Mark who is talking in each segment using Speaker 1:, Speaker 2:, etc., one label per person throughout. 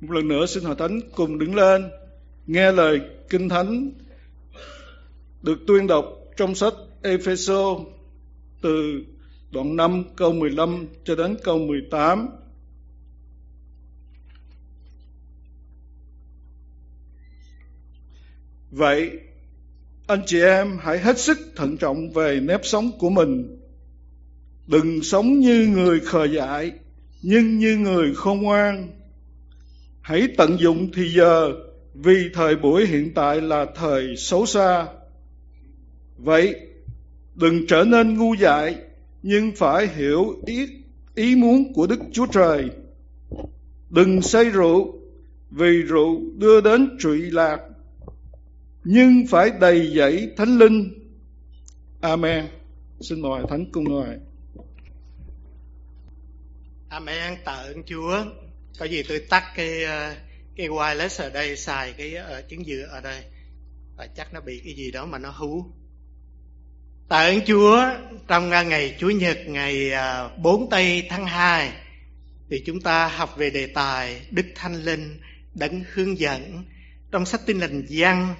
Speaker 1: một lần nữa xin hội thánh cùng đứng lên nghe lời kinh thánh được tuyên đọc trong sách Epheso từ đoạn 5 câu 15 cho đến câu 18. Vậy, anh chị em hãy hết sức thận trọng về nếp sống của mình. Đừng sống như người khờ dại, nhưng như người khôn ngoan. Hãy tận dụng thì giờ vì thời buổi hiện tại là thời xấu xa. Vậy, đừng trở nên ngu dại, nhưng phải hiểu ý, ý muốn của Đức Chúa Trời. Đừng say rượu, vì rượu đưa đến trụy lạc, nhưng phải đầy dẫy thánh linh. Amen. Xin mời Thánh Cung ngài.
Speaker 2: Amen. Tạ ơn Chúa. Có gì tôi tắt cái ờ, cái wireless ở đây, xài cái ở chứng dừa ở đây. Và chắc nó bị cái gì đó mà nó hú. Tạ ơn Chúa, trong ngày Chủ nhật, ngày ờ, 4 tây tháng 2 thì chúng ta học về đề tài Đức Thánh Linh đấng hướng dẫn. Trong sách Tin lành Giăng,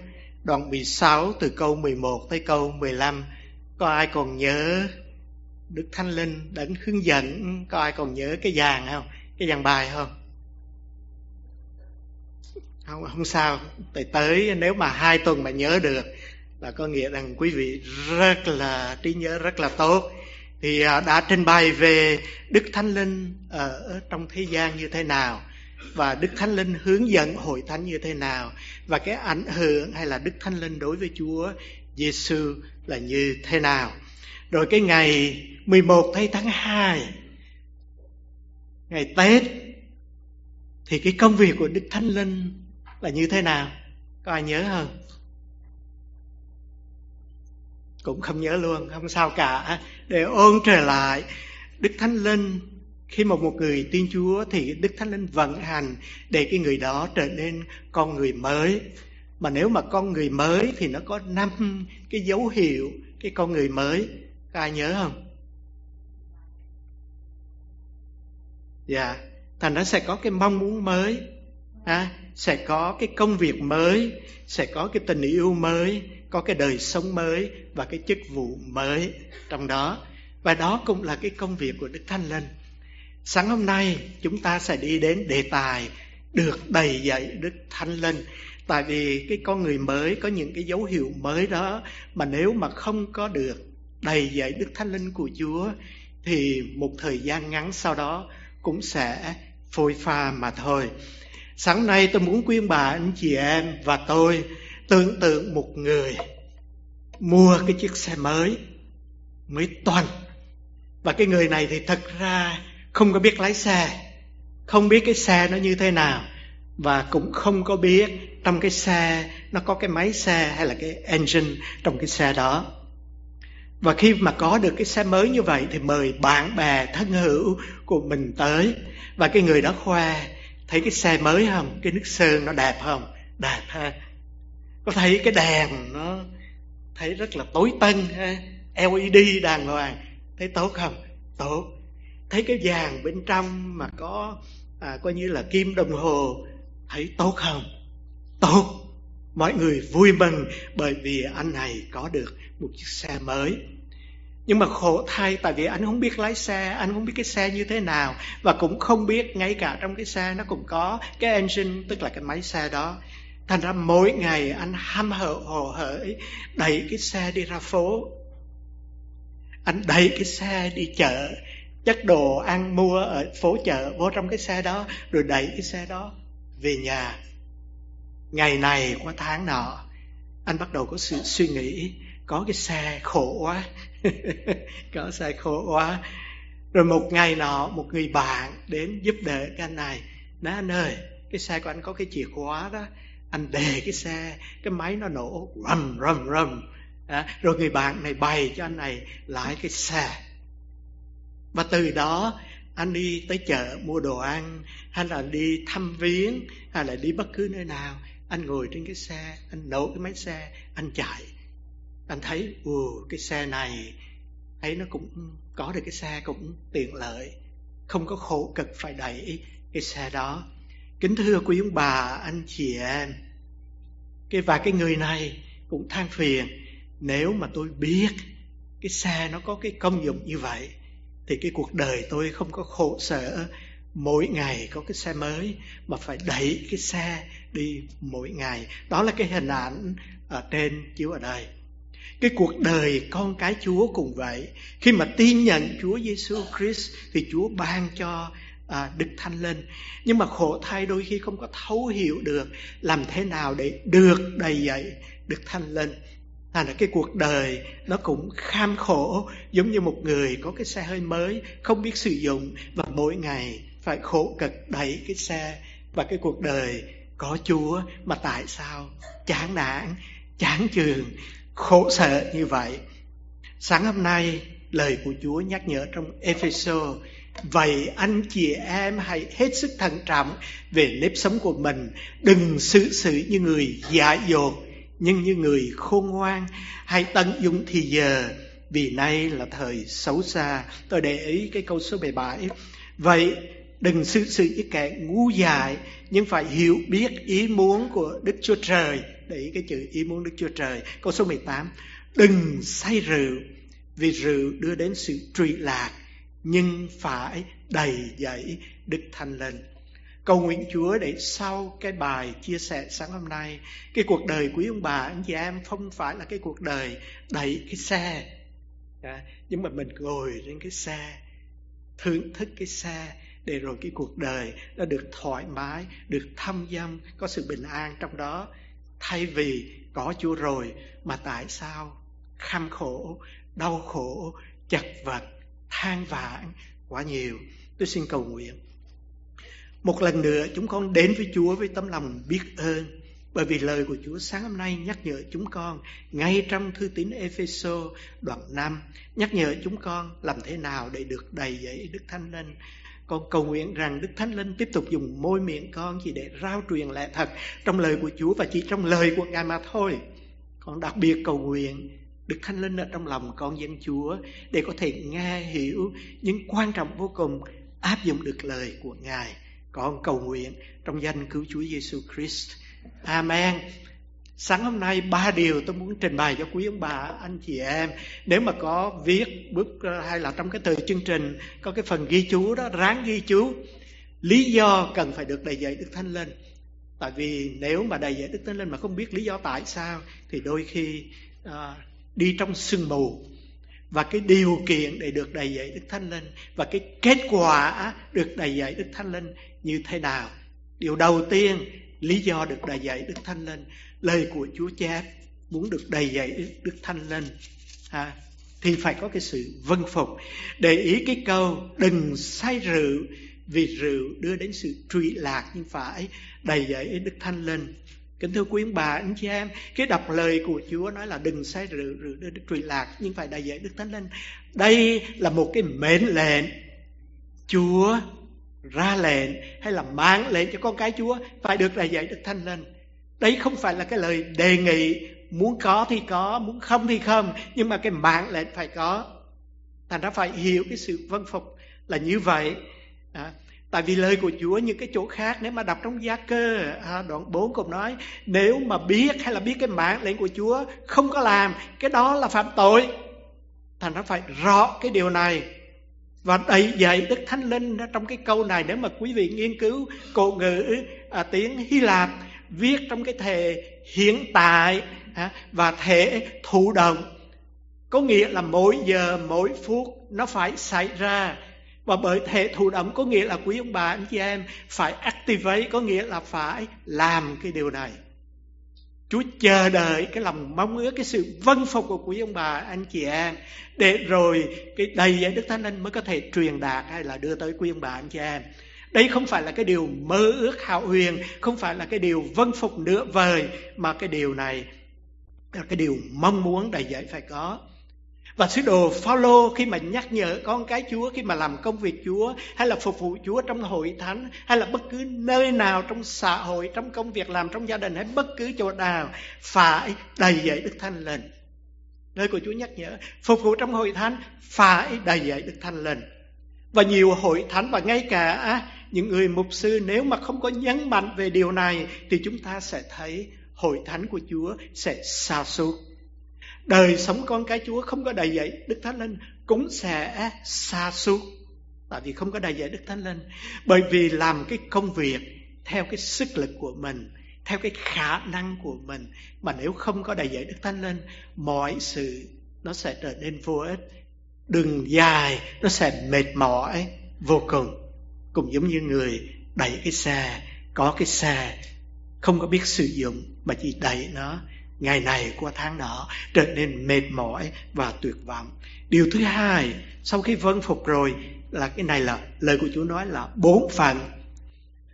Speaker 2: đoạn 16 từ câu 11 tới câu 15 có ai còn nhớ Đức Thánh Linh đấng hướng dẫn? Có ai còn nhớ cái dàn không? Cái dàn bài không? Không không sao. Tới tới, nếu mà hai tuần mà nhớ được, là có nghĩa rằng quý vị rất là, trí nhớ rất là tốt. Thì à, đã trình bày về đức thánh linh ờ, ở trong thế gian như thế nào, và đức thánh linh hướng dẫn hội thánh như thế nào, và cái ảnh hưởng hay là đức thánh linh đối với chúa giêsu là như thế nào. Rồi cái ngày 11 tháng 2 ngày Tết, thì cái công việc của Đức Thánh Linh là như thế nào? Có ai nhớ không? Cũng không nhớ luôn không sao cả. Để ôn trở lại đức thánh linh khi mà một người tin chúa thì đức thánh linh vận hành để cái người đó trở nên con người mới. Mà nếu mà con người mới thì nó có năm cái dấu hiệu cái con người mới. Có ai nhớ không? Dạ thành nó sẽ có cái mong muốn mới. À, sẽ có cái công việc mới, sẽ có cái tình yêu mới, có cái đời sống mới và cái chức vụ mới trong đó. Và đó cũng là cái công việc của đức thánh linh. Sáng hôm nay, chúng ta sẽ đi đến đề tài được đầy dạy đức thánh linh. Tại vì cái con người mới, có những cái dấu hiệu mới đó mà nếu mà không có được đầy dạy đức thánh linh của chúa, thì một thời gian ngắn sau đó cũng sẽ phôi pha mà thôi. Sáng nay tôi muốn khuyên bà anh chị em và tôi tưởng tượng một người mua cái chiếc xe mới mới toàn. Và cái người này thì thật ra không có biết lái xe, không biết cái xe nó như thế nào, và cũng không có biết trong cái xe nó có cái máy xe hay là cái engine trong cái xe đó. Và khi mà có được cái xe mới như vậy thì mời bạn bè thân hữu của mình tới. Và cái người đó khoe thấy cái xe mới không? Cái nước sơn nó đẹp không? Đẹp ha. Có thấy cái đèn nó thấy rất là tối tân ha? Led đàng hoàng. Thấy tốt không? Tốt. Thấy cái vàng bên trong mà có à, coi như là kim đồng hồ thấy tốt không? Tốt. Mọi người vui mừng bởi vì anh này có được một chiếc xe mới nhưng mà khổ thay tại vì anh không biết lái xe, anh không biết cái xe như thế nào và cũng không biết ngay cả trong cái xe nó cũng có cái engine, tức là cái máy xe đó. Thành ra mỗi ngày anh ham hở, hồ hởi đẩy cái xe đi ra phố. Anh đẩy cái xe đi chợ, chất đồ ăn mua ở phố chợ, vô trong cái xe đó, rồi đẩy cái xe đó về nhà. Ngày này qua tháng nọ, anh bắt đầu có sự suy nghĩ, có cái xe khổ quá có xe khổ quá. Rồi một ngày nọ một người bạn đến giúp đỡ cái anh này. Nói anh ơi cái xe của anh có cái chìa khóa đó. Anh đề cái xe cái máy nó nổ rầm rầm rầm. À, rồi người bạn này bày cho anh này lại cái xe. Và từ đó anh đi tới chợ mua đồ ăn hay là đi thăm viếng hay là đi bất cứ nơi nào. Anh ngồi trên cái xe anh nổ cái máy xe anh chạy anh thấy ồ cái xe này thấy nó cũng có được cái xe cũng tiện lợi không có khổ cực phải đẩy cái xe đó. Kính thưa quý ông bà, anh chị em, cái và cái người này cũng than phiền nếu mà tôi biết cái xe nó có cái công dụng như vậy thì cái cuộc đời tôi không có khổ sở. Mỗi ngày có cái xe mới mà phải đẩy cái xe đi mỗi ngày. Đó là cái hình ảnh ở trên chiếu ở đây cái cuộc đời con cái Chúa cũng vậy. Khi mà tin nhận Chúa Giêsu Christ thì Chúa ban cho à, Đức Thánh Linh nhưng mà khổ thay đôi khi không có thấu hiểu được làm thế nào để được đầy dạy Đức Thánh Linh Thành là cái cuộc đời nó cũng kham khổ giống như một người có cái xe hơi mới không biết sử dụng và mỗi ngày phải khổ cực đẩy cái xe. Và cái cuộc đời có Chúa mà tại sao chán nản, chán chường, khổ sở như vậy. Sáng hôm nay, lời của Chúa nhắc nhở trong Epheso, Vậy anh chị em hãy hết sức thận trọng về nếp sống của mình. Đừng xử sự như người giả dột, Nhưng như người khôn ngoan. Hãy tận dụng thì giờ, Vì nay là thời xấu xa. Tôi để ý cái câu số 17 Vậy đừng xử sự như kẻ ngu dại, Nhưng phải hiểu biết ý muốn của Đức Chúa Trời. Để ý cái chữ ý muốn Đức Chúa Trời Câu số 18 Đừng say rượu Vì rượu đưa đến sự trụy lạc nhưng phải đầy dẫy Đức thanh Linh. Cầu nguyện Chúa để sau cái bài chia sẻ sáng hôm nay, cái cuộc đời quý ông bà, anh chị em không phải là cái cuộc đời đẩy cái xe, à, nhưng mà mình ngồi trên cái xe, thưởng thức cái xe, để rồi cái cuộc đời nó được thoải mái, được thâm dâm, có sự bình an trong đó. Thay vì có Chúa rồi mà tại sao kham khổ, đau khổ, chật vật than vãn quá nhiều. Tôi xin cầu nguyện. Một lần nữa chúng con đến với Chúa với tấm lòng biết ơn. Bởi vì lời của Chúa sáng hôm nay nhắc nhở chúng con ngay trong thư tín Epheso đoạn 5 nhắc nhở chúng con làm thế nào để được đầy dẫy Đức Thánh Linh. Con cầu nguyện rằng Đức Thánh Linh tiếp tục dùng môi miệng con chỉ để rao truyền lẽ thật trong lời của Chúa và chỉ trong lời của Ngài mà thôi. Con đặc biệt cầu nguyện Đức Thánh Linh ở trong lòng con dân Chúa để có thể nghe, hiểu những quan trọng vô cùng, áp dụng được lời của Ngài. Con cầu nguyện trong danh cứu Chúa Giêsu Christ. Amen. Sáng hôm nay ba điều tôi muốn trình bày cho quý ông bà, anh chị em. Nếu mà có viết bước ờ, hay là trong cái thời chương trình có cái phần ghi chú đó, ráng ghi chú. Lý do cần phải được đầy dạy Đức Thánh Linh. Tại vì nếu mà đầy dạy Đức Thánh Linh mà không biết lý do tại sao thì đôi khi à, đi trong sương mù và cái điều kiện để được đầy dạy Đức Thánh Linh và cái kết quả được đầy dạy Đức Thánh Linh như thế nào. Điều đầu tiên, lý do được đầy dạy Đức Thánh Linh, lời của Chúa Cha muốn được đầy dạy Đức Thánh Linh à, thì phải có cái sự vân phục. Để ý cái câu đừng say rượu vì rượu đưa đến sự truy lạc nhưng phải đầy dạy Đức Thánh Linh. Kính thưa quý bà, anh chị em, cái đọc lời của Chúa nói là đừng say rượu, rượu đưa đến trụy lạc, nhưng phải đầy dạy Đức Thánh Linh. Đây là một cái mệnh lệnh. Chúa ra lệnh hay là mang lệnh cho con cái Chúa phải được là dạy được thanh lên. Đấy không phải là cái lời đề nghị muốn có thì có, muốn không thì không, nhưng mà cái mạng lệnh phải có. Thành ra phải hiểu cái sự vân phục là như vậy. À, Tại vì lời của Chúa những cái chỗ khác nếu mà đọc trong gia cơ à, đoạn 4 cũng nói nếu mà biết hay là biết cái mạng lệnh của Chúa không có làm cái đó là phạm tội. Thành nó phải rõ cái điều này và đầy dạy Đức Thánh Linh trong cái câu này nếu mà quý vị nghiên cứu cổ ngữ à, tiếng Hy Lạp viết trong cái thể hiện tại à, và thể thụ động có nghĩa là mỗi giờ mỗi phút nó phải xảy ra và bởi thể thụ động có nghĩa là quý ông bà anh chị em phải activate có nghĩa là phải làm cái điều này. Chúa chờ đợi cái lòng mong ước cái sự vân phục của quý ông bà anh chị em để rồi cái đầy dạy Đức Thánh Linh mới có thể truyền đạt hay là đưa tới quý ông bà anh chị em. Đây không phải là cái điều mơ ước hào huyền, không phải là cái điều vân phục nửa vời mà cái điều này là cái điều mong muốn đầy dạy phải có. Và sứ đồ Phaolô khi mà nhắc nhở con cái Chúa khi mà làm công việc Chúa hay là phục vụ Chúa trong hội thánh hay là bất cứ nơi nào trong xã hội, trong công việc làm trong gia đình hay bất cứ chỗ nào phải đầy dạy Đức Thánh Linh. Nơi của Chúa nhắc nhở phục vụ trong hội thánh phải đầy dạy Đức Thánh Linh. Và nhiều hội thánh và ngay cả à, những người mục sư nếu mà không có nhấn mạnh về điều này thì chúng ta sẽ thấy hội thánh của Chúa sẽ xa suốt. Đời sống con cái Chúa không có đầy dạy Đức Thánh Linh cũng sẽ à, xa suốt. Tại vì không có đầy dạy Đức Thánh Linh. Bởi vì làm cái công việc theo cái sức lực của mình, theo cái khả năng của mình. Mà nếu không có đại dạy Đức Thánh Linh, mọi sự nó sẽ trở nên vô ích. Đường dài nó sẽ mệt mỏi vô cùng. Cũng giống như người đẩy cái xe, có cái xe không có biết sử dụng mà chỉ đẩy nó ngày này qua tháng nọ trở nên mệt mỏi và tuyệt vọng điều thứ hai sau khi vâng phục rồi là cái này là lời của chúa nói là bốn phần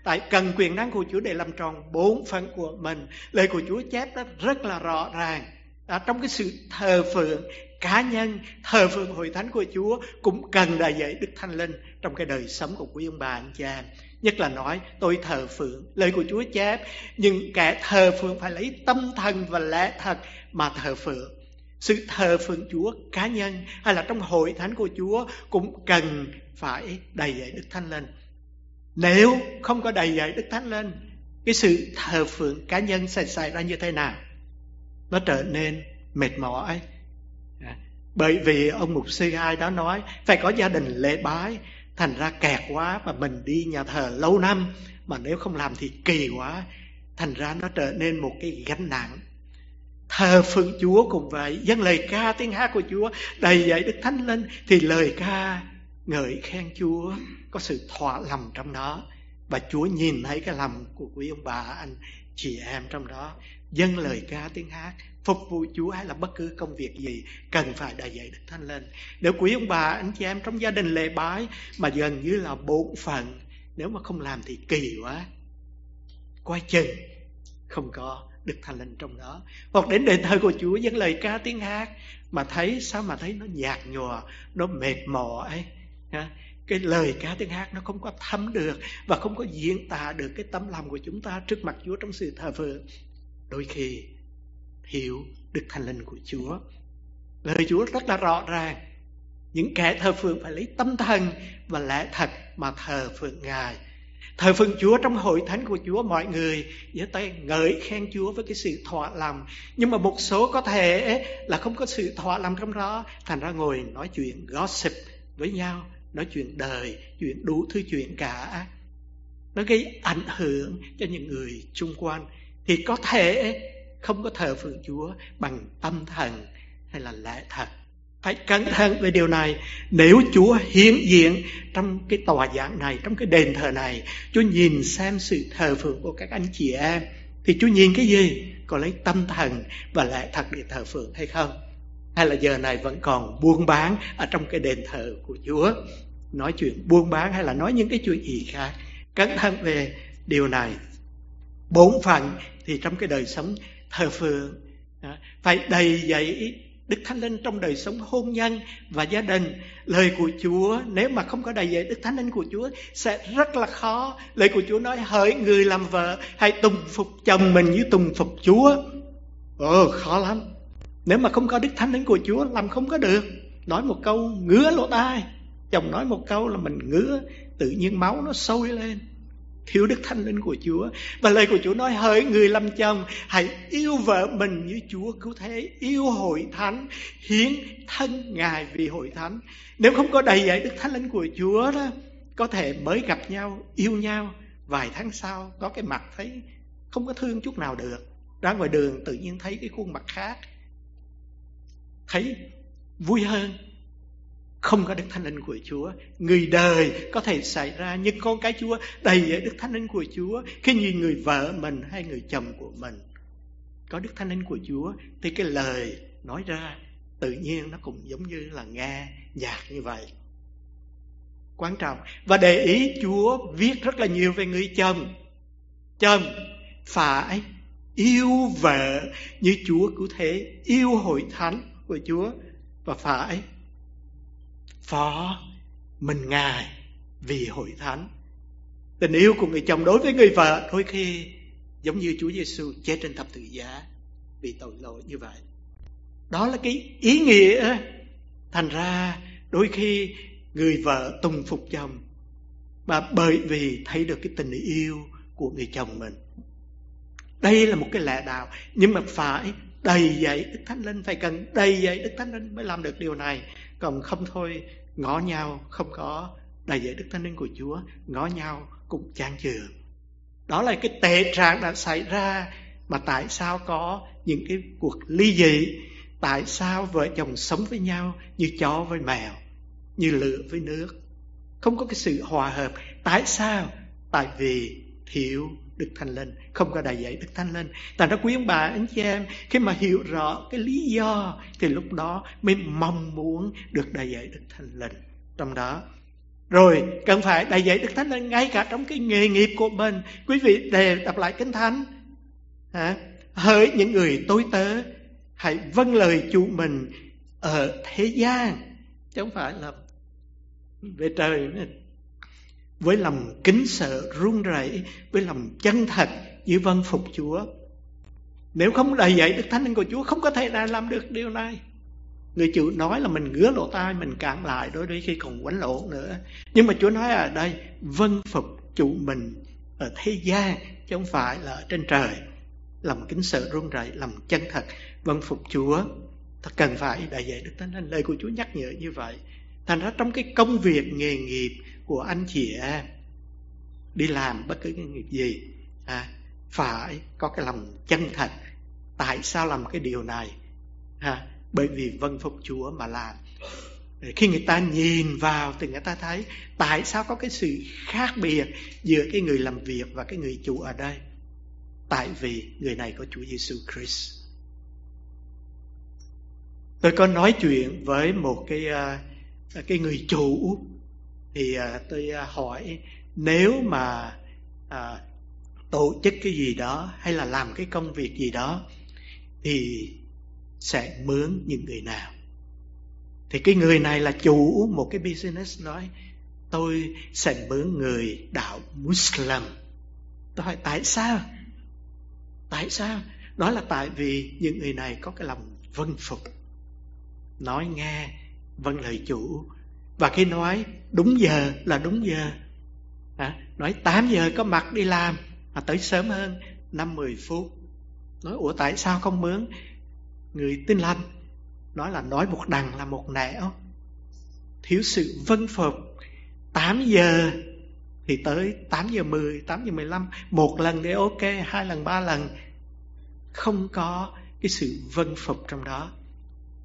Speaker 2: tại cần quyền năng của chúa để làm tròn bốn phần của mình. Lời của chúa chép đó rất là rõ ràng. À, trong cái sự thờ phượng cá nhân thờ phượng hội thánh của chúa cũng cần đại dạy đức thanh linh trong cái đời sống của quý ông bà anh chị em. Nhất là nói tôi thờ phượng. Lời của Chúa chép Nhưng kẻ thờ phượng phải lấy tâm thần và lẽ thật mà thờ phượng. Sự thờ phượng Chúa cá nhân Hay là trong hội thánh của Chúa Cũng cần phải đầy dạy Đức Thánh Linh. Nếu không có đầy dạy Đức Thánh lên, Cái sự thờ phượng cá nhân sẽ xảy ra như thế nào? Nó trở nên mệt mỏi. À, bởi vì ông mục sư ai đó nói, phải có gia đình lễ bái, thành ra kẹt quá mà mình đi nhà thờ lâu năm, mà nếu không làm thì kỳ quá. Thành ra nó trở nên một cái gánh nặng. Thờ phượng chúa cũng vậy dân lời ca tiếng hát của chúa, đầy dạy đức thánh lên, thì lời ca ngợi khen chúa có sự thỏa lòng trong đó và chúa nhìn thấy cái lòng của quý ông bà anh chị em trong đó dâng lời ca tiếng hát phục vụ Chúa hay là bất cứ công việc gì cần phải đại dạy Đức Thánh Linh. Nếu quý ông bà, anh chị em trong gia đình lễ bái mà gần như là bổn phận nếu mà không làm thì kỳ quá. Quay chừng, không có Đức Thánh Linh trong đó. Hoặc đến đền thờ của Chúa dâng lời ca tiếng hát mà thấy sao mà thấy nó nhạt nhòa, nó mệt mỏi. Cái lời ca tiếng hát nó không có thấm được và không có diễn tả được cái tấm lòng của chúng ta trước mặt Chúa trong sự thờ phượng. Đôi khi, hiểu được thành Linh của Chúa. Lời Chúa rất là rõ ràng. Những kẻ thờ phượng phải lấy tâm thần và lẽ thật mà thờ phượng Ngài. Thờ phượng Chúa trong hội thánh của Chúa, mọi người, giơ tay ngợi khen Chúa với cái sự thỏa lòng. Nhưng mà một số có thể là không có sự thỏa lòng trong đó. Thành ra ngồi nói chuyện gossip với nhau. Nói chuyện đời, chuyện đủ thứ chuyện cả. Nó gây ảnh hưởng cho những người chung quanh. Thì có thể không có thờ phượng Chúa bằng tâm thần hay là lẽ thật. Phải cẩn thận về điều này. Nếu Chúa hiện diện trong cái tòa giảng này, trong cái đền thờ này, Chúa nhìn xem sự thờ phượng của các anh chị em, thì Chúa nhìn cái gì? Có lấy tâm thần và lẽ thật để thờ phượng hay không? Hay là giờ này vẫn còn buôn bán ở trong cái đền thờ của Chúa? Nói chuyện buôn bán hay là nói những cái chuyện gì khác? Cẩn thận về điều này. Bốn phần thì trong cái đời sống thờ phượng phải đầy dạy Đức Thánh Linh trong đời sống hôn nhân và gia đình. Lời của Chúa, nếu mà không có đầy dạy Đức Thánh Linh của Chúa, sẽ rất là khó. Lời của Chúa nói, hỡi người làm vợ, hãy tùng phục chồng mình như tùng phục Chúa. Ồ, khó lắm. Nếu mà không có Đức Thánh Linh của Chúa, làm không có được. Nói một câu, ngứa lỗ tai. Chồng nói một câu là mình ngứa, tự nhiên máu nó sôi lên. Thiếu đức thánh linh của Chúa. Và lời của Chúa nói, hỡi người làm chồng, hãy yêu vợ mình như Chúa cứu thế, yêu hội thánh, hiến thân ngài vì hội thánh. Nếu không có đầy dạy đức thánh linh của Chúa đó, có thể mới gặp nhau, yêu nhau vài tháng sau, có cái mặt thấy không có thương chút nào được. Ra ngoài đường tự nhiên thấy cái khuôn mặt khác thấy vui hơn không có Đức Thánh Linh của Chúa. Người đời có thể xảy ra, nhưng con cái Chúa đầy Đức Thánh Linh của Chúa. Khi nhìn người vợ mình hay người chồng của mình có Đức Thánh Linh của Chúa, thì cái lời nói ra tự nhiên nó cũng giống như là nghe nhạc như vậy. Quan trọng. Và để ý Chúa viết rất là nhiều về người chồng. Chồng phải yêu vợ như Chúa cứu thế, yêu hội thánh của Chúa và phải phó mình ngài vì hội thánh. Tình yêu của người chồng đối với người vợ đôi khi giống như Chúa Giêsu chết trên thập tự giá vì tội lỗi như vậy. Đó là cái ý nghĩa thành ra đôi khi người vợ tùng phục chồng mà bởi vì thấy được cái tình yêu của người chồng mình. Đây là một cái lẽ đạo, nhưng mà phải đầy dạy đức thánh linh phải cần đầy dạy đức thánh linh mới làm được điều này. Còn không thôi, ngõ nhau không có đầy dạy đức thánh linh của chúa, ngõ nhau cũng chan chừa đó là cái tệ trạng đã xảy ra mà tại sao có những cái cuộc ly dị? Tại sao vợ chồng sống với nhau như chó với mèo, như lửa với nước? Không có cái sự hòa hợp. Tại sao? Tại vì thiếu Đức thanh Linh. Không có đại dạy Đức thanh Linh. Tại đó quý ông bà, anh chị em. Khi mà hiểu rõ cái lý do, Thì lúc đó mới mong muốn được đại dạy Đức thanh Linh Trong đó. Rồi, cần phải đại dạy Đức Thánh Linh Ngay cả trong cái nghề nghiệp của mình. Quý vị đề đọc lại Kinh Thánh. Hả? Hỡi những người tối tớ, Hãy vâng lời chủ mình Ở thế gian. Chứ không phải là Về trời với lòng kính sợ, run rẩy, với lòng chân thật như vâng phục Chúa. Nếu không đầy dạy đức thánh linh của Chúa, không có thể nào làm được điều này. Người chịu nói là mình ngứa lỗ tai, mình cản lại đôi với khi còn quánh lộn nữa. Nhưng mà Chúa nói ở đây vâng phục chủ mình ở thế gian, chứ không phải là ở trên trời. Lòng kính sợ, run rẩy, lòng chân thật vâng phục Chúa. Ta cần phải, đại dạy đức thánh linh, lời của Chúa nhắc nhở như vậy. Thành ra trong cái công việc nghề nghiệp của anh chị em đi làm bất cứ cái nghiệp gì à, phải có cái lòng chân thật tại sao làm cái điều này? À, bởi vì vân phục chúa mà làm. Khi người ta nhìn vào thì người ta thấy tại sao có cái sự khác biệt giữa cái người làm việc và cái người chủ ở đây? Tại vì người này có Chúa Giêsu Christ. Tôi có nói chuyện với một cái à, cái người chủ thì à, tôi à, hỏi nếu mà à, tổ chức cái gì đó hay là làm cái công việc gì đó thì sẽ mướn những người nào? Thì cái người này là chủ một cái business nói tôi sẽ mướn người đạo Muslim. Tôi hỏi tại sao? Tại sao? Đó là tại vì những người này có cái lòng vân phục nói nghe vâng lời chủ và khi nói đúng giờ là đúng giờ. À, nói 8 giờ có mặt đi làm mà tới sớm hơn. 5-10 phút. Nói ủa tại sao không mướn người tin lành? Nói là nói một đằng là một nẻo. Thiếu sự vân phục. 8 giờ thì tới 8 giờ 10, 8 giờ 15 một lần để ok, hai lần, ba lần. Không có cái sự vân phục trong đó.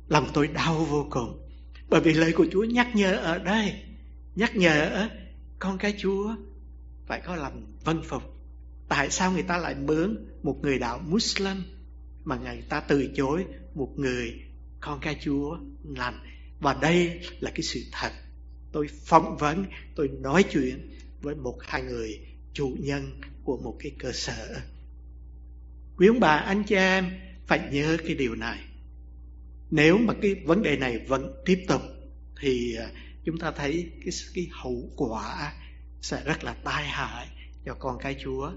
Speaker 2: Lòng tôi đau vô cùng bởi vì lời của Chúa nhắc nhở ở đây, Nhắc nhở con cái Chúa Phải có lòng vân phục. Tại sao người ta lại mướn Một người đạo Muslim Mà người ta từ chối Một người con cái Chúa lành? Và đây là cái sự thật. Tôi phỏng vấn, Tôi nói chuyện với một, hai người Chủ nhân của một cái cơ sở. Quý ông bà, anh chị em, Phải nhớ cái điều này nếu mà cái vấn đề này vẫn tiếp tục thì à, chúng ta thấy cái cái hậu quả sẽ rất là tai hại cho con cái Chúa.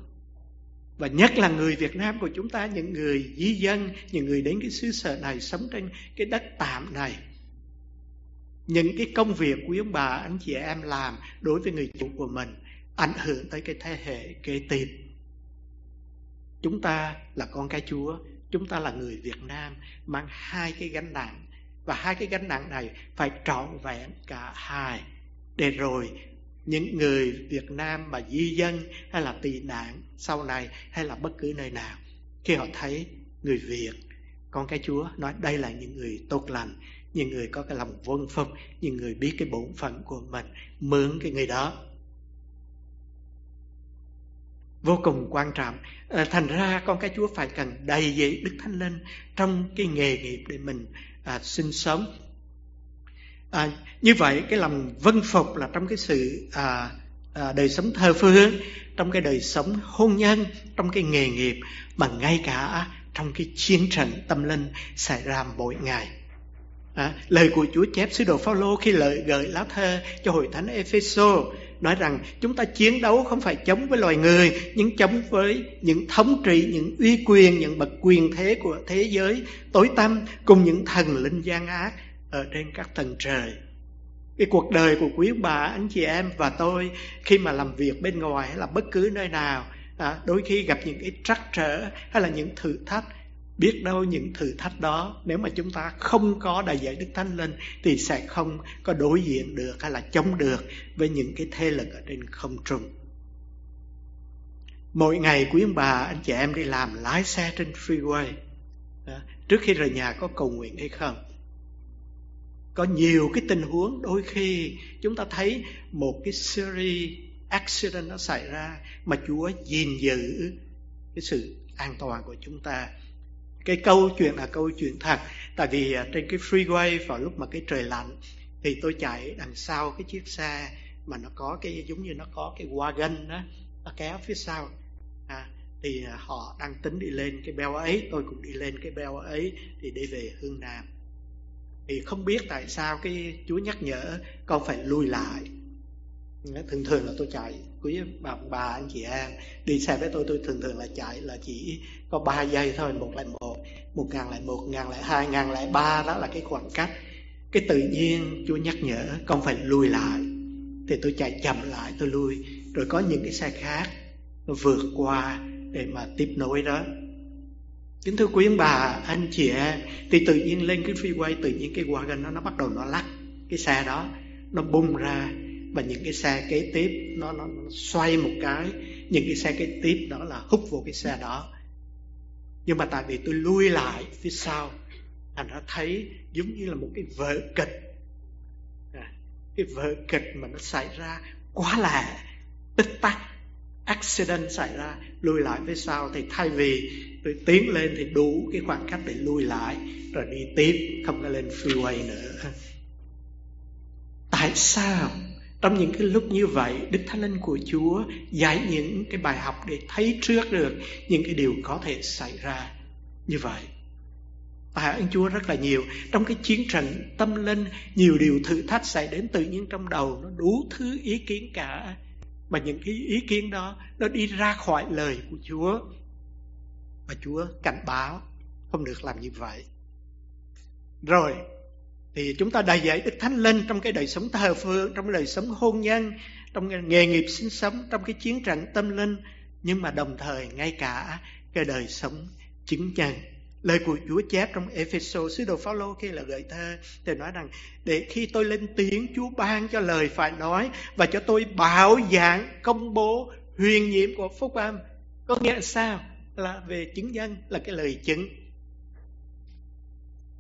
Speaker 2: Và nhất là người Việt Nam của chúng ta, những người di dân, những người đến cái xứ sở này, sống trên cái đất tạm này. Những cái công việc quý ông bà, anh chị em làm đối với người chủ của mình ảnh hưởng tới cái thế hệ kế tiếp. Chúng ta là con cái Chúa, chúng ta là người Việt Nam, mang hai cái gánh nặng. Và hai cái gánh nặng này phải trọn vẹn cả hai. Để rồi, những người Việt Nam mà di dân hay là tị nạn sau này hay là bất cứ nơi nào, khi họ thấy người Việt, con cái Chúa nói đây là những người tốt lành, những người có cái lòng vân phục những người biết cái bổn phận của mình mượn cái người đó vô cùng quan trọng. À, thành ra con cái chúa phải cần đầy dẫy đức thánh linh trong cái nghề nghiệp để mình à, sinh sống à, như vậy cái lòng vân phục là trong cái sự à, à, đời sống thơ phương trong cái đời sống hôn nhân trong cái nghề nghiệp mà ngay cả trong cái chiến trận tâm linh xảy ra mỗi ngày. À, lời của Chúa chép sứ đồ Phaolô khi lời gửi lá thơ cho hội thánh Epheso nói rằng chúng ta chiến đấu không phải chống với loài người nhưng chống với những thống trị những uy quyền những bậc quyền thế của thế giới tối tăm cùng những thần linh gian ác ở trên các tầng trời. Cái cuộc đời của quý bà anh chị em và tôi khi mà làm việc bên ngoài hay là bất cứ nơi nào à, đôi khi gặp những cái trắc trở hay là những thử thách biết đâu những thử thách đó nếu mà chúng ta không có đại giải đức thánh linh thì sẽ không có đối diện được hay là chống được với những cái thế lực ở trên không trung. Mỗi ngày quý ông bà anh chị em đi làm lái xe trên freeway. Đó, trước khi rời nhà có cầu nguyện hay không? Có nhiều cái tình huống đôi khi chúng ta thấy một cái series accident nó xảy ra mà Chúa gìn giữ cái sự an toàn của chúng ta cái câu chuyện là câu chuyện thật. Tại vì à, trên cái freeway vào lúc mà cái trời lạnh thì tôi chạy đằng sau cái chiếc xe mà nó có cái giống như nó có cái wagon đó nó kéo phía sau. À, thì à, họ đang tính đi lên cái beo ấy tôi cũng đi lên cái beo ấy thì đi về hương nam. Thì không biết tại sao cái chúa nhắc nhở con phải lui lại thường thường là tôi chạy quý bà bà anh chị em đi xe với tôi tôi thường thường là chạy là chỉ có 3 giây thôi, một lại một một ngàn lại một, ngàn lại hai, ngàn lại ba, đó là cái khoảng cách. Cái tự nhiên chúa nhắc nhở, con phải lùi lại. Thì tôi chạy chậm lại, tôi lui rồi có những cái xe khác nó vượt qua để mà tiếp nối đó. Kính thưa quý ông bà, anh chị em thì tự nhiên lên cái freeway, tự nhiên cái wagon nó nó bắt đầu nó lắc cái xe đó, nó bung ra và những cái xe kế tiếp nó, nó, nó xoay một cái. Những cái xe kế tiếp đó là hút vô cái xe đó. Nhưng mà tại vì tôi lui lại phía sau thành ra thấy giống như là một cái vở kịch. À, cái vở kịch mà nó xảy ra quá là tích tắc. Accident xảy ra lui lại phía sau. Thì thay vì tôi tiến lên thì đủ cái khoảng cách để lui lại rồi đi tiếp không có lên freeway nữa. Tại sao? Trong những cái lúc như vậy, đức thánh linh của chúa dạy những cái bài học để thấy trước được những cái điều có thể xảy ra như vậy. Tạ ơn Chúa rất là nhiều. Trong cái chiến trận tâm linh, Nhiều điều thử thách xảy đến tự nhiên trong đầu, Nó đủ thứ ý kiến cả. Mà những cái ý kiến đó, Nó đi ra khỏi lời của Chúa. Và Chúa cảnh báo, Không được làm như vậy. Rồi thì chúng ta đầy dạy Đức Thánh Linh trong cái đời sống thờ phượng, trong cái đời sống hôn nhân, trong cái nghề nghiệp sinh sống, trong cái chiến trận tâm linh, nhưng mà đồng thời ngay cả cái đời sống chứng nhân. Lời của Chúa chép trong Epheso sứ đồ Phaolô khi là gợi thơ thì nói rằng để khi tôi lên tiếng Chúa ban cho lời phải nói và cho tôi bảo giảng công bố huyền nhiệm của phúc âm. Có nghĩa là sao? Là về chứng nhân là cái lời chứng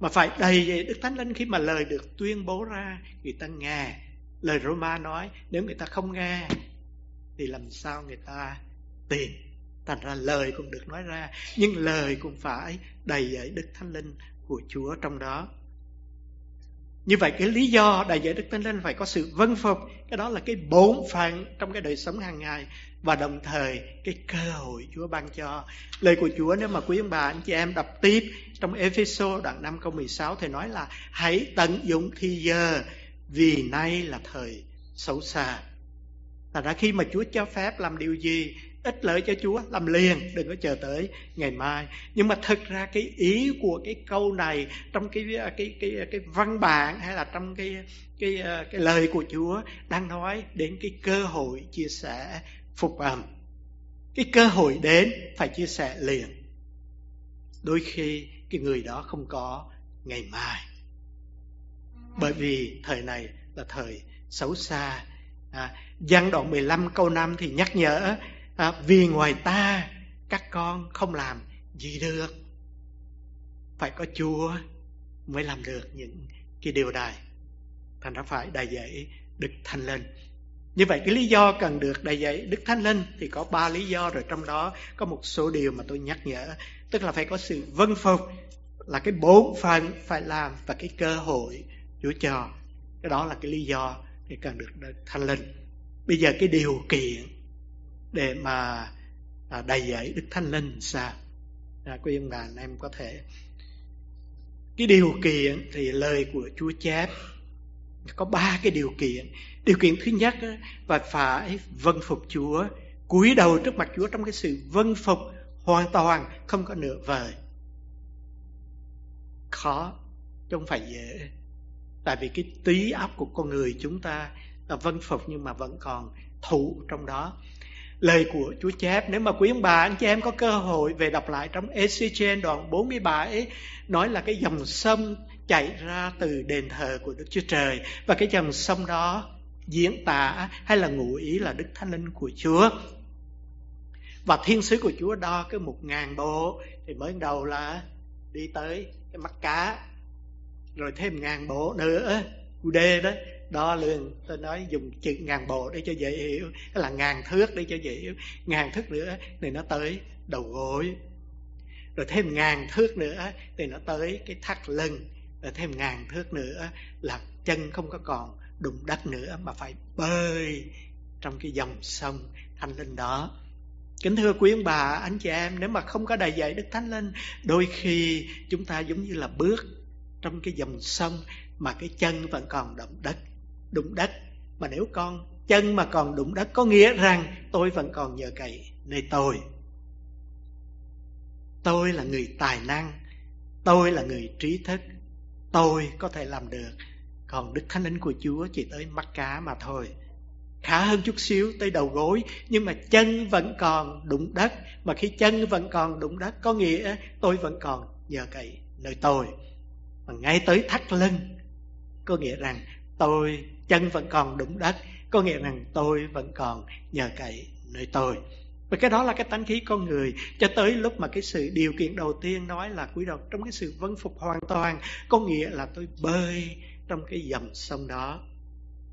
Speaker 2: mà phải đầy vậy Đức Thánh Linh khi mà lời được tuyên bố ra, người ta nghe. Lời Roma nói, nếu người ta không nghe, thì làm sao người ta tìm? Thành ra lời cũng được nói ra, nhưng lời cũng phải đầy dẫy Đức Thánh Linh của Chúa trong đó như vậy cái lý do đại diện Đức Thánh Linh phải có sự vân phục, Cái đó là cái bổn phận trong cái đời sống hàng ngày Và đồng thời cái cơ hội Chúa ban cho. Lời của Chúa nếu mà quý ông bà, anh chị em đọc tiếp Trong Epheso đoạn 5 câu 16 Thì nói là hãy tận dụng thì giờ, Vì nay là thời xấu xa. Thành ra khi mà Chúa cho phép làm điều gì ích lợi cho Chúa làm liền đừng có chờ tới ngày mai. Nhưng mà thực ra cái ý của cái câu này trong cái cái cái cái văn bản hay là trong cái cái cái lời của Chúa đang nói đến cái cơ hội chia sẻ phục âm cái cơ hội đến phải chia sẻ liền. Đôi khi cái người đó không có ngày mai. Bởi vì thời này là thời xấu xa. À, Giăng đoạn 15 câu 5 thì nhắc nhở à, vì ngoài ta các con không làm gì được. Phải có chúa mới làm được những cái điều này thành ra phải đại dạy đức thánh linh. Như vậy cái lý do cần được đại dạy đức thánh linh thì có ba lý do rồi trong đó có một số điều mà tôi nhắc nhở. Tức là phải có sự vân phục là cái bổn phận phải làm và cái cơ hội chúa cho. Cái đó là cái lý do để cần được đức thánh linh. Bây giờ cái điều kiện để mà à, đầy dẫy đức thánh linh sao à, quý ông bà anh em có thể. Cái điều kiện thì lời của chúa chép. Có ba cái điều kiện. Điều kiện thứ nhất là phải vâng phục chúa cúi đầu trước mặt chúa trong cái sự vâng phục hoàn toàn không có nửa vời. Khó chứ không phải dễ. Tại vì cái trí óc của con người chúng ta là vân phục nhưng mà vẫn còn thụ trong đó lời của Chúa chép nếu mà quý ông bà, anh chị em có cơ hội về đọc lại trong Ezechiel đoạn 47 nói là cái dòng sông chảy ra từ đền thờ của Đức Chúa Trời. Và cái dòng sông đó diễn tả hay là ngụ ý là Đức Thánh Linh của Chúa. Và thiên sứ của Chúa đo cái một ngàn bộ, thì mới đầu là đi tới cái mắt cá, rồi thêm ngàn bộ nữa, cu đê đó đo lường tôi nói dùng chữ ngàn bộ để cho dễ hiểu. Cái là ngàn thước để cho dễ hiểu. Ngàn thước nữa thì nó tới đầu gối. Rồi thêm ngàn thước nữa thì nó tới cái thắt lưng. Rồi thêm ngàn thước nữa là chân không có còn đụng đất nữa mà phải bơi trong cái dòng sông thanh linh đó. Kính thưa quý ông bà, anh chị em, nếu mà không có đầy dạy đức thánh linh, đôi khi chúng ta giống như là bước trong cái dòng sông mà cái chân vẫn còn động đất đụng đất. Mà nếu con, chân mà còn đụng đất, có nghĩa rằng tôi vẫn còn nhờ cậy nơi tôi. Tôi là người tài năng, tôi là người trí thức, tôi có thể làm được. Còn đức thánh linh của chúa chỉ tới mắt cá mà thôi. Khá hơn chút xíu tới đầu gối, nhưng mà chân vẫn còn đụng đất. Mà khi chân vẫn còn đụng đất, có nghĩa tôi vẫn còn nhờ cậy nơi tôi. Mà ngay tới thắt lưng, có nghĩa rằng tôi chân vẫn còn đụng đất có nghĩa rằng tôi vẫn còn nhờ cậy nơi tôi. Và cái đó là cái tánh khí con người. Cho tới lúc mà cái sự điều kiện đầu tiên nói là quý đầu trong cái sự vân phục hoàn toàn có nghĩa là tôi bơi trong cái dòng sông đó.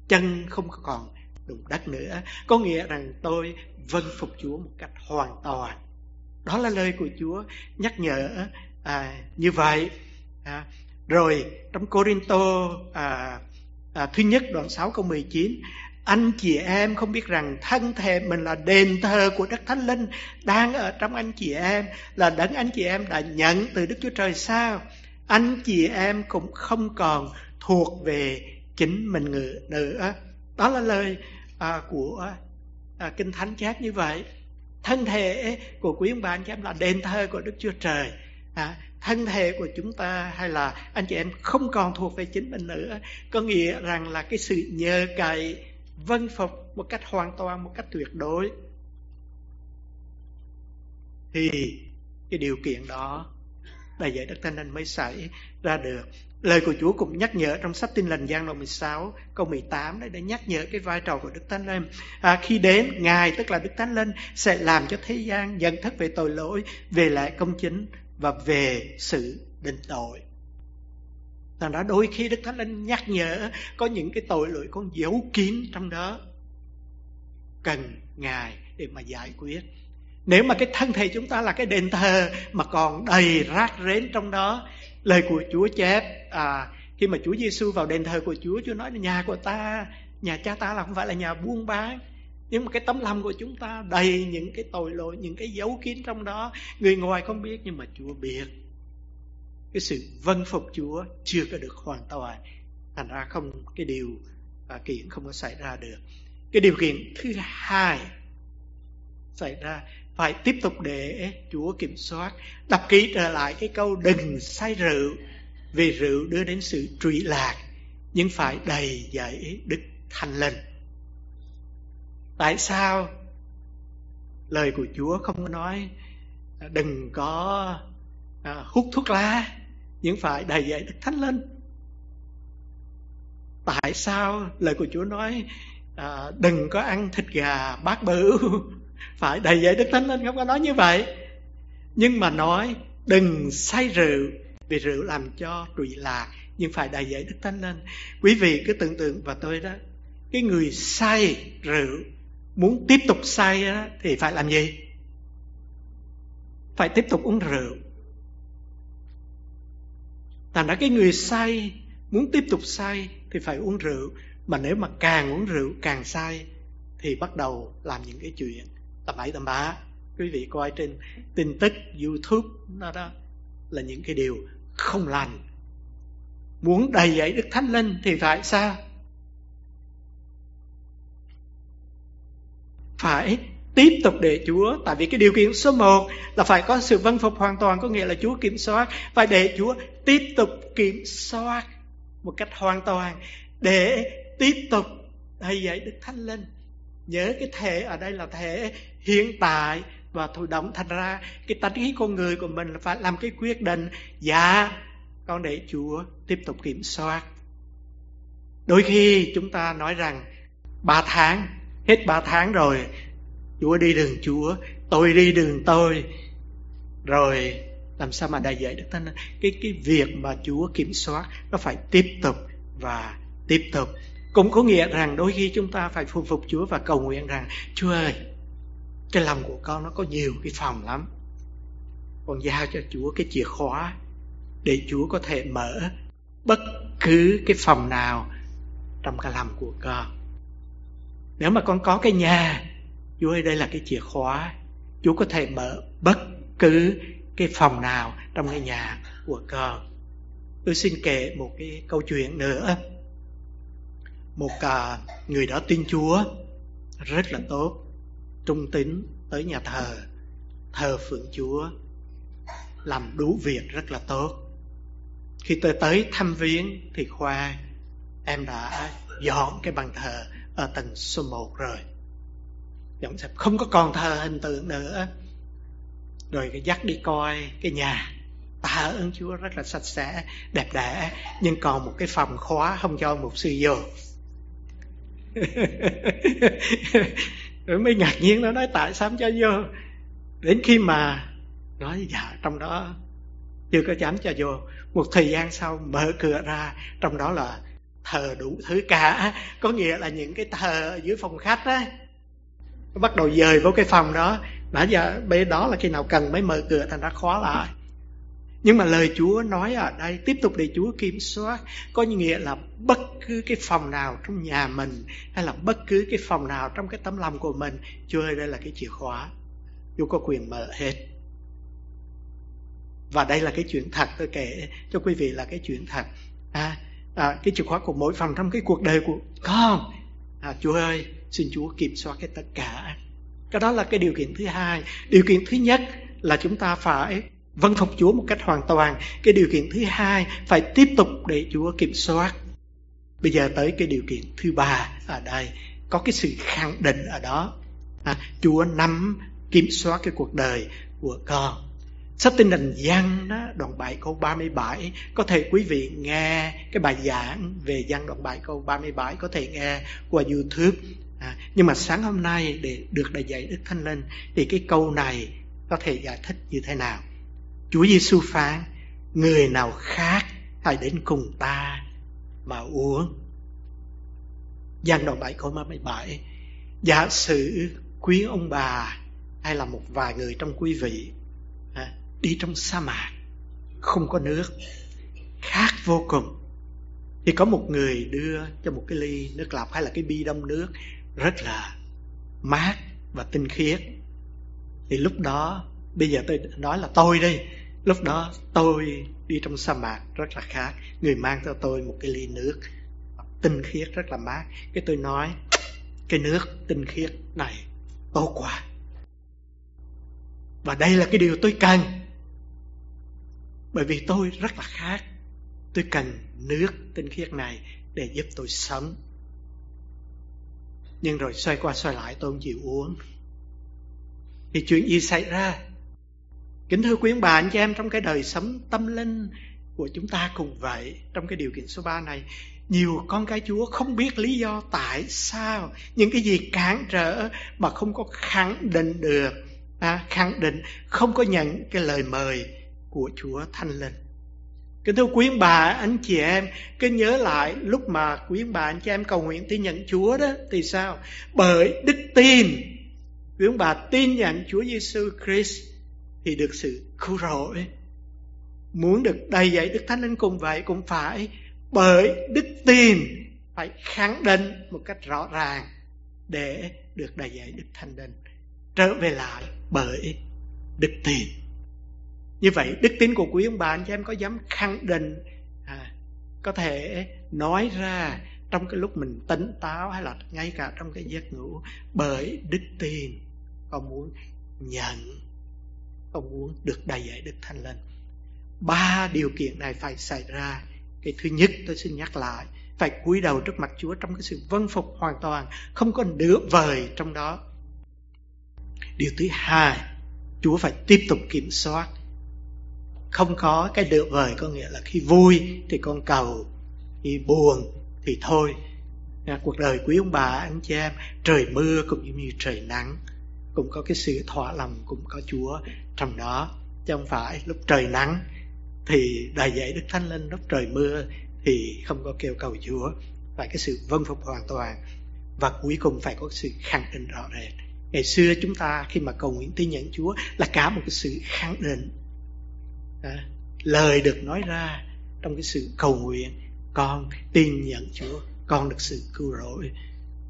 Speaker 2: Chân không còn đụng đất nữa. Có nghĩa rằng tôi vân phục Chúa một cách hoàn toàn. Đó là lời của Chúa nhắc nhở à, như vậy. À, rồi trong Corinto à, à, thứ nhất đoạn 6 câu 19 anh chị em không biết rằng thân thể mình là đền thờ của Đức Thánh Linh đang ở trong anh chị em là đấng anh chị em đã nhận từ Đức Chúa Trời sao? Anh chị em cũng không còn thuộc về chính mình ngự nữa. Đó là lời à, của à, Kinh Thánh chép như vậy. Thân thể của quý ông bà anh chị em là đền thờ của Đức Chúa Trời. À, thân thể của chúng ta hay là anh chị em không còn thuộc về chính mình nữa có nghĩa rằng là cái sự nhờ cậy vân phục một cách hoàn toàn một cách tuyệt đối thì cái điều kiện đó là vậy Đức Thánh Linh mới xảy ra được. Lời của Chúa cũng nhắc nhở trong sách Tin lành Giang đoạn 16 câu 18 đấy để nhắc nhở cái vai trò của Đức Thánh Linh. À, khi đến Ngài tức là Đức Thánh Linh sẽ làm cho thế gian nhận thức về tội lỗi, về lại công chính và về sự định tội. Thành ra đôi khi Đức Thánh Linh nhắc nhở có những cái tội lỗi con giấu kín trong đó cần Ngài để mà giải quyết. Nếu mà cái thân thể chúng ta là cái đền thờ mà còn đầy rác rến trong đó, lời của Chúa chép à, khi mà Chúa Giêsu vào đền thờ của Chúa, Chúa nói là nhà của ta, nhà cha ta là không phải là nhà buôn bán, nhưng mà cái tấm lòng của chúng ta đầy những cái tội lỗi, những cái dấu kín trong đó. Người ngoài không biết, nhưng mà chúa biết. Cái sự vân phục chúa chưa có được hoàn toàn. Thành ra không, cái điều và kiện không có xảy ra được. Cái điều kiện thứ hai xảy ra, phải tiếp tục để chúa kiểm soát. Đọc kỹ trở lại cái câu đừng say rượu, vì rượu đưa đến sự trụy lạc, nhưng phải đầy dẫy đức thanh linh tại sao? Lời của chúa không có nói à, đừng có à, hút thuốc lá nhưng phải đầy dạy đức thánh linh. Tại sao lời của chúa nói à, đừng có ăn thịt gà bát bự? Phải đầy dạy đức thánh linh không có nói như vậy. Nhưng mà nói đừng say rượu vì rượu làm cho trụy lạc nhưng phải đầy dạy đức thánh linh. Quý vị cứ tưởng tượng và tôi đó cái người say rượu muốn tiếp tục say thì phải làm gì? Phải tiếp tục uống rượu. Thành ra cái người say, muốn tiếp tục say thì phải uống rượu. Mà nếu mà càng uống rượu càng say thì bắt đầu làm những cái chuyện tầm bậy tầm bạ. Quý vị coi trên tin tức, youtube, nó đó là những cái điều không lành. Muốn đầy dạy đức thánh linh thì phải sao? Phải tiếp tục để Chúa tại vì cái điều kiện số một là phải có sự vâng phục hoàn toàn, có nghĩa là Chúa kiểm soát phải để Chúa tiếp tục kiểm soát một cách hoàn toàn, để tiếp tục, hay dạy Đức Thánh Linh. Nhớ cái thể ở đây là thể hiện tại và thụ động thành ra cái tánh ý con người của mình là phải làm cái quyết định dạ con để Chúa tiếp tục kiểm soát. Đôi khi chúng ta nói rằng, ba tháng hết ba tháng rồi, Chúa đi đường Chúa, tôi đi đường tôi. Rồi, làm sao mà đại dạy được thánh cái cái việc mà Chúa kiểm soát nó phải tiếp tục và tiếp tục. Cũng có nghĩa rằng đôi khi chúng ta phải phục phục Chúa và cầu nguyện rằng, Chúa ơi, cái lòng của con nó có nhiều cái phòng lắm. Con giao cho Chúa cái chìa khóa để Chúa có thể mở bất cứ cái phòng nào trong cái lòng của con nếu mà con có cái nhà, Chúa ơi, đây là cái chìa khóa. Chúa có thể mở bất cứ cái phòng nào trong cái nhà của con. Tôi xin kể một cái câu chuyện nữa. Một à, người đó tin Chúa rất là tốt, trung tín tới nhà thờ thờ phượng Chúa, làm đủ việc rất là tốt. Khi tôi tới thăm viếng thì khoa, em đã dọn cái bàn thờ ở tầng số 1 rồi. Dọn sạch không có còn thờ hình tượng nữa. Rồi cái dắt đi coi cái nhà. Tạ ơn Chúa rất là sạch sẽ, đẹp đẽ, nhưng còn một cái phòng khóa không cho một sư vô. Rồi mới ngạc nhiên nó nói, tại sao không cho vô? Đến khi mà nói dạ trong đó chưa có dám cho vô, một thời gian sau mở cửa ra, trong đó là thờ đủ thứ cả. Có nghĩa là những cái thờ ở dưới phòng khách á bắt đầu dời vô cái phòng đó. Nãy giờ bên đó là khi nào cần mới mở cửa thành ra khóa lại. Nhưng mà lời Chúa nói ở đây tiếp tục để Chúa kiểm soát. Có nghĩa là bất cứ cái phòng nào trong nhà mình hay là bất cứ cái phòng nào trong cái tấm lòng của mình Chúa ơi đây là cái chìa khóa. Chúa có quyền mở hết. Và đây là cái chuyện thật tôi kể cho quý vị là cái chuyện thật. À, à, cái chìa khóa của mỗi phòng trong cái cuộc đời của con. À, Chúa ơi xin Chúa kiểm soát cái tất cả. Cái đó là cái điều kiện thứ hai. Điều kiện thứ nhất là chúng ta phải vâng phục Chúa một cách hoàn toàn. Cái điều kiện thứ hai phải tiếp tục để Chúa kiểm soát. Bây giờ tới cái điều kiện thứ ba ở đây. Có cái sự khẳng định ở đó. À, Chúa nắm kiểm soát cái cuộc đời của con. Sách tin lành văn đó, đoạn 7 câu 37 Có thể quý vị nghe cái bài giảng về văn đoạn 7 câu 37 Có thể nghe qua Youtube. À, Nhưng mà sáng hôm nay để được đại dạy Đức Thánh Linh Thì cái câu này có thể giải thích như thế nào? Chúa Giêsu phán Người nào khác hãy đến cùng ta mà uống. Giăng đoạn 7 câu 37 Giả sử quý ông bà hay là một vài người trong quý vị đi trong sa mạc, không có nước khát vô cùng. Thì có một người đưa cho một cái ly nước lọc hay là cái bi đông nước rất là mát và tinh khiết. Thì lúc đó, bây giờ tôi nói là tôi đây lúc đó tôi đi trong sa mạc rất là khát người mang cho tôi một cái ly nước tinh khiết, rất là mát. Cái tôi nói, cái nước tinh khiết này tốt quá. Và đây là cái điều tôi cần bởi vì tôi rất là khác, tôi cần nước tinh khiết này để giúp tôi sống. Nhưng rồi xoay qua xoay lại tôi không chịu uống. Thì chuyện gì xảy ra? Kính thưa quý ông bà anh chị em trong cái đời sống tâm linh của chúng ta cùng vậy trong cái điều kiện số 3 này nhiều con cái chúa không biết lý do tại sao những cái gì cản trở mà không có khẳng định được. À, khẳng định không có nhận cái lời mời của chúa thanh linh Kính thưa quý bà, anh chị em, cứ nhớ lại lúc mà quý bà, anh chị em cầu nguyện tin nhận Chúa đó, thì sao? Bởi đức tin, quý bà tin nhận Chúa Giêsu Christ thì được sự cứu rỗi. Muốn được đầy dạy Đức Thánh Linh cùng vậy cũng phải bởi đức tin phải khẳng định một cách rõ ràng để được đầy dạy Đức Thánh Linh trở về lại bởi đức tin. Như vậy đức tin của quý ông bà anh chị em có dám khẳng định à, có thể nói ra trong cái lúc mình tỉnh táo hay là ngay cả trong cái giấc ngủ bởi đức tin con muốn nhận con muốn được đầy dạy đức thánh linh? Ba điều kiện này phải xảy ra. Cái thứ nhất tôi xin nhắc lại phải cúi đầu trước mặt Chúa trong cái sự vâng phục hoàn toàn không có nửa vời trong đó. Điều thứ hai Chúa phải tiếp tục kiểm soát không có cái được vời có nghĩa là khi vui thì con cầu khi buồn thì thôi. À, cuộc đời quý ông bà anh chị em trời mưa cũng như trời nắng cũng có cái sự thỏa lòng cũng có Chúa trong đó. Chứ không phải lúc trời nắng thì đầy dạy Đức Thánh Linh lúc trời mưa thì không có kêu cầu Chúa. Phải cái sự vâng phục hoàn toàn và cuối cùng phải có sự khẳng định rõ rệt. Ngày xưa chúng ta khi mà cầu nguyện tin nhận Chúa là cả một cái sự khẳng định à, lời được nói ra trong cái sự cầu nguyện con tin nhận Chúa con được sự cứu rỗi.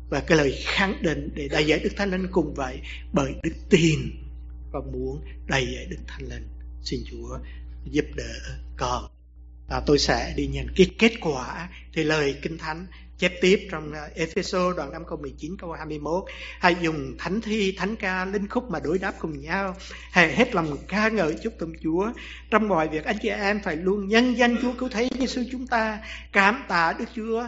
Speaker 2: Và cái lời khẳng định để đầy dạy Đức Thánh Linh cùng vậy bởi đức tin và muốn đầy dạy Đức Thánh Linh. Xin Chúa giúp đỡ con. À, tôi sẽ đi nhận cái kết quả. Thì lời kinh thánh chép tiếp trong ờ, Epheso đoạn 5 câu 19 câu 21 hãy dùng thánh thi thánh ca linh khúc mà đối đáp cùng nhau. Hãy hết lòng ca ngợi chúc tụng Chúa. Trong mọi việc anh chị em phải luôn nhân danh Chúa. Cứu thế Giêsu chúng ta cảm tạ Đức Chúa.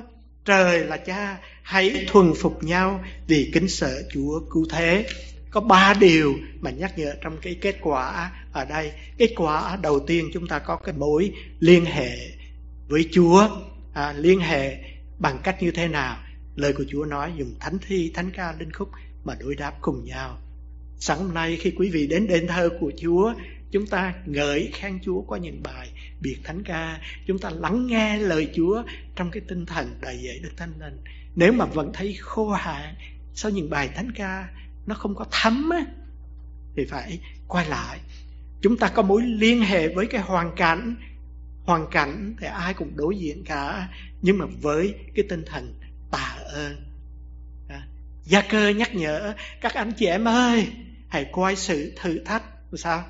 Speaker 2: Trời là cha hãy thuần phục nhau vì kính sợ Chúa cứu thế. Có ba điều mà nhắc nhở trong cái kết quả ở đây. Kết quả đầu tiên chúng ta có cái mối liên hệ với Chúa. À, liên hệ bằng cách như thế nào? Lời của Chúa nói dùng thánh thi thánh ca linh khúc mà đối đáp cùng nhau. Sáng hôm nay khi quý vị đến đền thờ của Chúa chúng ta ngợi khen Chúa qua những bài biệt thánh ca. Chúng ta lắng nghe lời Chúa trong cái tinh thần đầy dạy Đức Thánh Linh. Nếu mà vẫn thấy khô hạn sau những bài thánh ca nó không có thấm á, thì phải quay lại. Chúng ta có mối liên hệ với cái hoàn cảnh hoàn cảnh thì ai cũng đối diện cả, nhưng mà với cái tinh thần tạ ơn. Gia cơ nhắc nhở, các anh chị em ơi, hãy coi sự thử thách. Sao?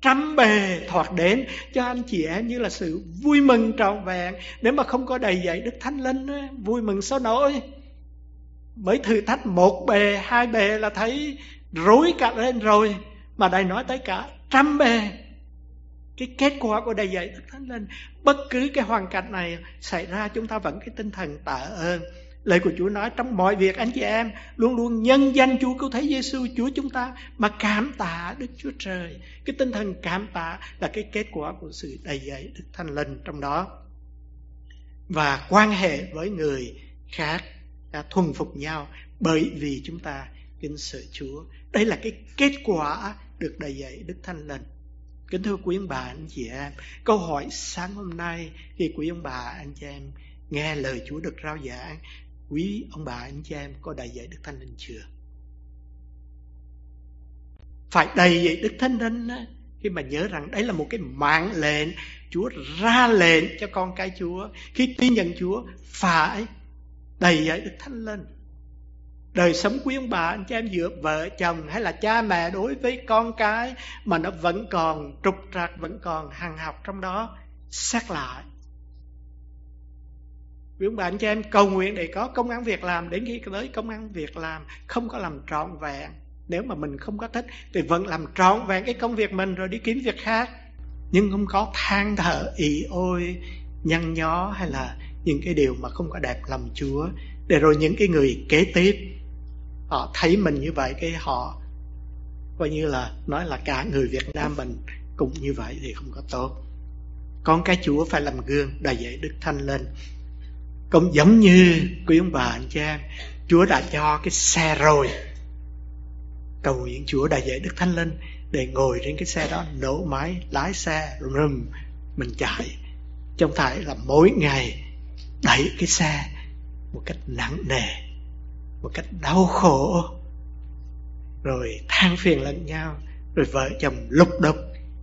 Speaker 2: Trăm bề thoạt đến cho anh chị em như là sự vui mừng trọn vẹn. Nếu mà không có đầy dạy đức thánh linh vui mừng sao nổi? Mới thử thách một bề, hai bề là thấy rối cả lên rồi. Mà đây nói tới cả trăm bề cái kết quả của đầy dạy đức thánh linh, bất cứ cái hoàn cảnh này xảy ra, chúng ta vẫn cái tinh thần tạ ơn lời của Chúa nói trong mọi việc, anh chị em, luôn luôn nhân danh Chúa cứu thế Giêsu Chúa chúng ta mà cảm tạ Đức Chúa Trời cái tinh thần cảm tạ là cái kết quả của sự đầy dạy Đức Thánh Linh trong đó và quan hệ với người khác đã thuần phục nhau bởi vì chúng ta kính sợ Chúa. Đây là cái kết quả được đầy dạy Đức Thánh Linh. Kính thưa quý ông bà anh chị em, câu hỏi sáng hôm nay khi quý ông bà anh chị em nghe lời Chúa được rao giảng, quý ông bà anh chị em có đầy dạy Đức Thánh Linh chưa? Phải đầy dạy Đức Thánh Linh khi mà nhớ rằng đấy là một cái mạng lệnh Chúa ra lệnh cho con cái Chúa khi tin nhận Chúa phải đầy dạy Đức Thánh Linh đời sống quý ông bà, anh chị em, giữa vợ chồng hay là cha mẹ đối với con cái mà nó vẫn còn trục trặc, vẫn còn hằng học trong đó, xét lại. Quý ông bà, anh chị em, cầu nguyện để có công ăn việc làm đến khi tới công ăn việc làm, không có làm trọn vẹn. Nếu mà mình không có thích thì vẫn làm trọn vẹn cái công việc mình rồi đi kiếm việc khác. Nhưng không có than thở ỉ ôi, nhăn nhó hay là những cái điều mà không có đẹp lòng Chúa. Để rồi những cái người kế tiếp họ thấy mình như vậy cái họ coi như là nói là cả người Việt Nam mình cũng như vậy thì không có tốt. Con cái Chúa phải làm gương đầy dạy Đức Thanh lên. Cũng giống như quý ông bà, anh chị em, Chúa đã cho cái xe rồi. Cầu nguyện Chúa đã dạy Đức Thánh lên để ngồi trên cái xe đó, nổ máy, lái xe, rùm mình chạy. Trong thải là mỗi ngày đẩy cái xe một cách nặng nề một cách đau khổ. Rồi than phiền lẫn nhau. Rồi vợ chồng lục đục.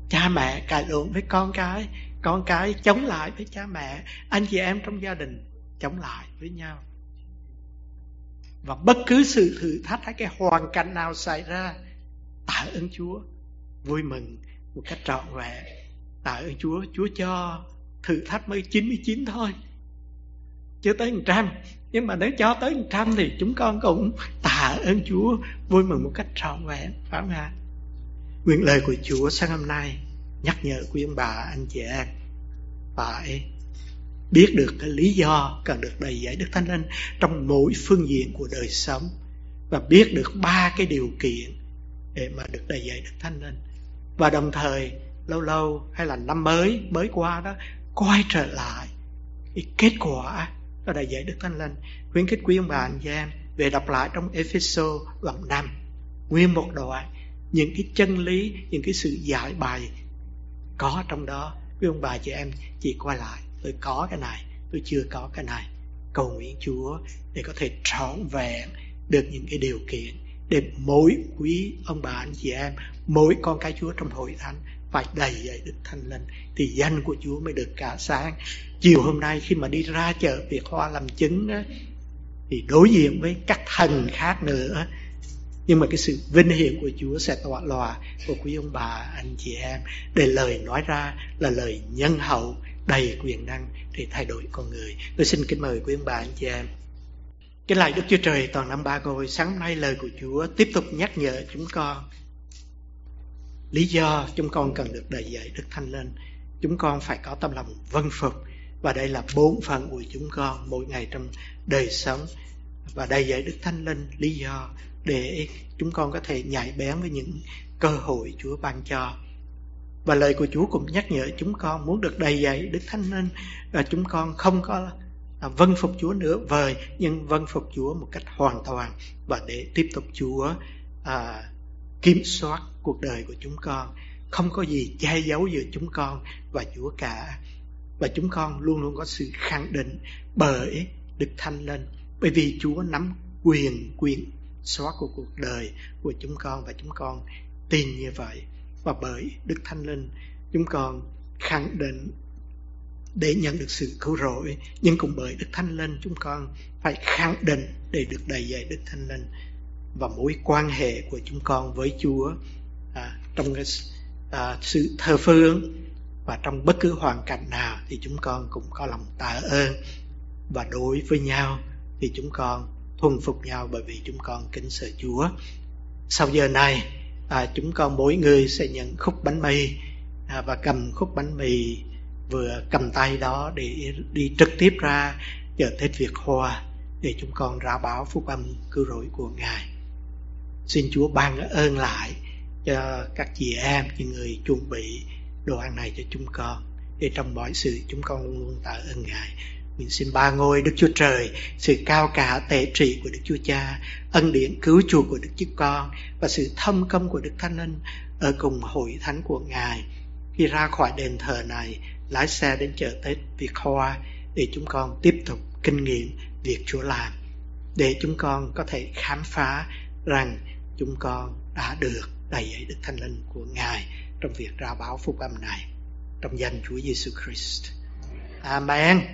Speaker 2: Cha mẹ cãi lộn với con cái. Con cái chống lại với cha mẹ. Anh chị em trong gia đình chống lại với nhau. Và bất cứ sự thử thách hay cái hoàn cảnh nào xảy ra, tạ ơn Chúa. Vui mừng một cách trọn vẹn. Tạ ơn Chúa. Chúa cho thử thách mới 99 thôi chưa tới một trăm. Nhưng mà nếu cho tới một trăm thì chúng con cũng tạ ơn Chúa, vui mừng một cách trọn vẹn, phải không ạ? Nguyện lời của Chúa sáng hôm nay nhắc nhở quý ông bà, anh chị em phải biết được cái lý do cần được đầy dạy Đức Thánh Linh trong mỗi phương diện của đời sống và biết được ba cái điều kiện để mà được đầy dạy Đức Thánh Linh. Và đồng thời, lâu lâu hay là năm mới mới qua đó, quay trở lại cái kết quả đó đại dạy Đức Thánh Linh khuyến khích quý ông bà anh chị em về đọc lại trong Epheso đoạn 5 nguyên một đoạn, những cái chân lý, những cái sự giải bài có trong đó, quý ông bà chị em chỉ qua lại, tôi có cái này, tôi chưa có cái này. Cầu nguyện Chúa để có thể trọn vẹn được những cái điều kiện để mỗi quý ông bà anh chị em, mỗi con cái Chúa trong hội thánh phải đầy dạy Đức Thánh Linh thì danh của Chúa mới được cả sáng. Chiều hôm nay khi mà đi ra chợ Việt Hoa làm chứng đó, thì đối diện với các thần khác nữa. Nhưng mà cái sự vinh hiển của Chúa sẽ tỏa lòa của quý ông bà anh chị em. Để lời nói ra là lời nhân hậu đầy quyền năng để thay đổi con người. Tôi xin kính mời quý ông bà anh chị em. Cái lại Đức Chúa Trời toàn năm ba ngôi sáng nay lời của Chúa tiếp tục nhắc nhở chúng con lý do chúng con cần được đầy dạy Đức Thánh Linh chúng con phải có tâm lòng vân phục. Và đây là bốn phần của chúng con mỗi ngày trong đời sống. Và đầy dạy Đức Thánh Linh lý do để chúng con có thể nhạy bén với những cơ hội Chúa ban cho. Và lời của Chúa cũng nhắc nhở chúng con muốn được đầy dạy Đức Thánh Linh và chúng con không có à, vâng phục Chúa nữa vời nhưng vâng phục Chúa một cách hoàn toàn. Và để tiếp tục Chúa à, kiểm soát cuộc đời của chúng con. Không có gì che giấu giữa chúng con và Chúa cả. Và chúng con luôn luôn có sự khẳng định bởi được thanh lên bởi vì Chúa nắm quyền quyền xóa của cuộc đời của chúng con và chúng con tin như vậy. Và bởi Đức Thánh Linh, chúng con khẳng định để nhận được sự cứu rỗi. Nhưng cũng bởi Đức Thánh Linh, chúng con phải khẳng định để được đầy dạy Đức Thánh Linh. Và mối quan hệ của chúng con với Chúa trong cái à, sự thờ phượng và trong bất cứ hoàn cảnh nào thì chúng con cũng có lòng tạ ơn và đối với nhau thì chúng con thuần phục nhau bởi vì chúng con kính sợ Chúa sau giờ này à, chúng con mỗi người sẽ nhận khúc bánh mì à, và cầm khúc bánh mì vừa cầm tay đó để đi trực tiếp ra chợ Tết Việt Hoa để chúng con ra báo phúc âm cứu rỗi của Ngài. Xin Chúa ban ơn lại cho các chị em, những người chuẩn bị đồ ăn này cho chúng con. Để trong mọi sự chúng con luôn luôn tạ ơn Ngài. Mình xin ba ngôi Đức Chúa Trời, sự cao cả tệ trị của Đức Chúa Cha, ân điển cứu chuộc của Đức Chúa Con và sự thâm công của Đức Thánh Linh ở cùng hội thánh của Ngài. Khi ra khỏi đền thờ này, lái xe đến chợ Tết Việt Hoa để chúng con tiếp tục kinh nghiệm việc Chúa làm. Để chúng con có thể khám phá rằng chúng con đã được đầy ấy Đức Thánh Linh của Ngài trong việc ra báo phúc âm này. Trong danh Chúa Giêsu Christ. Amen.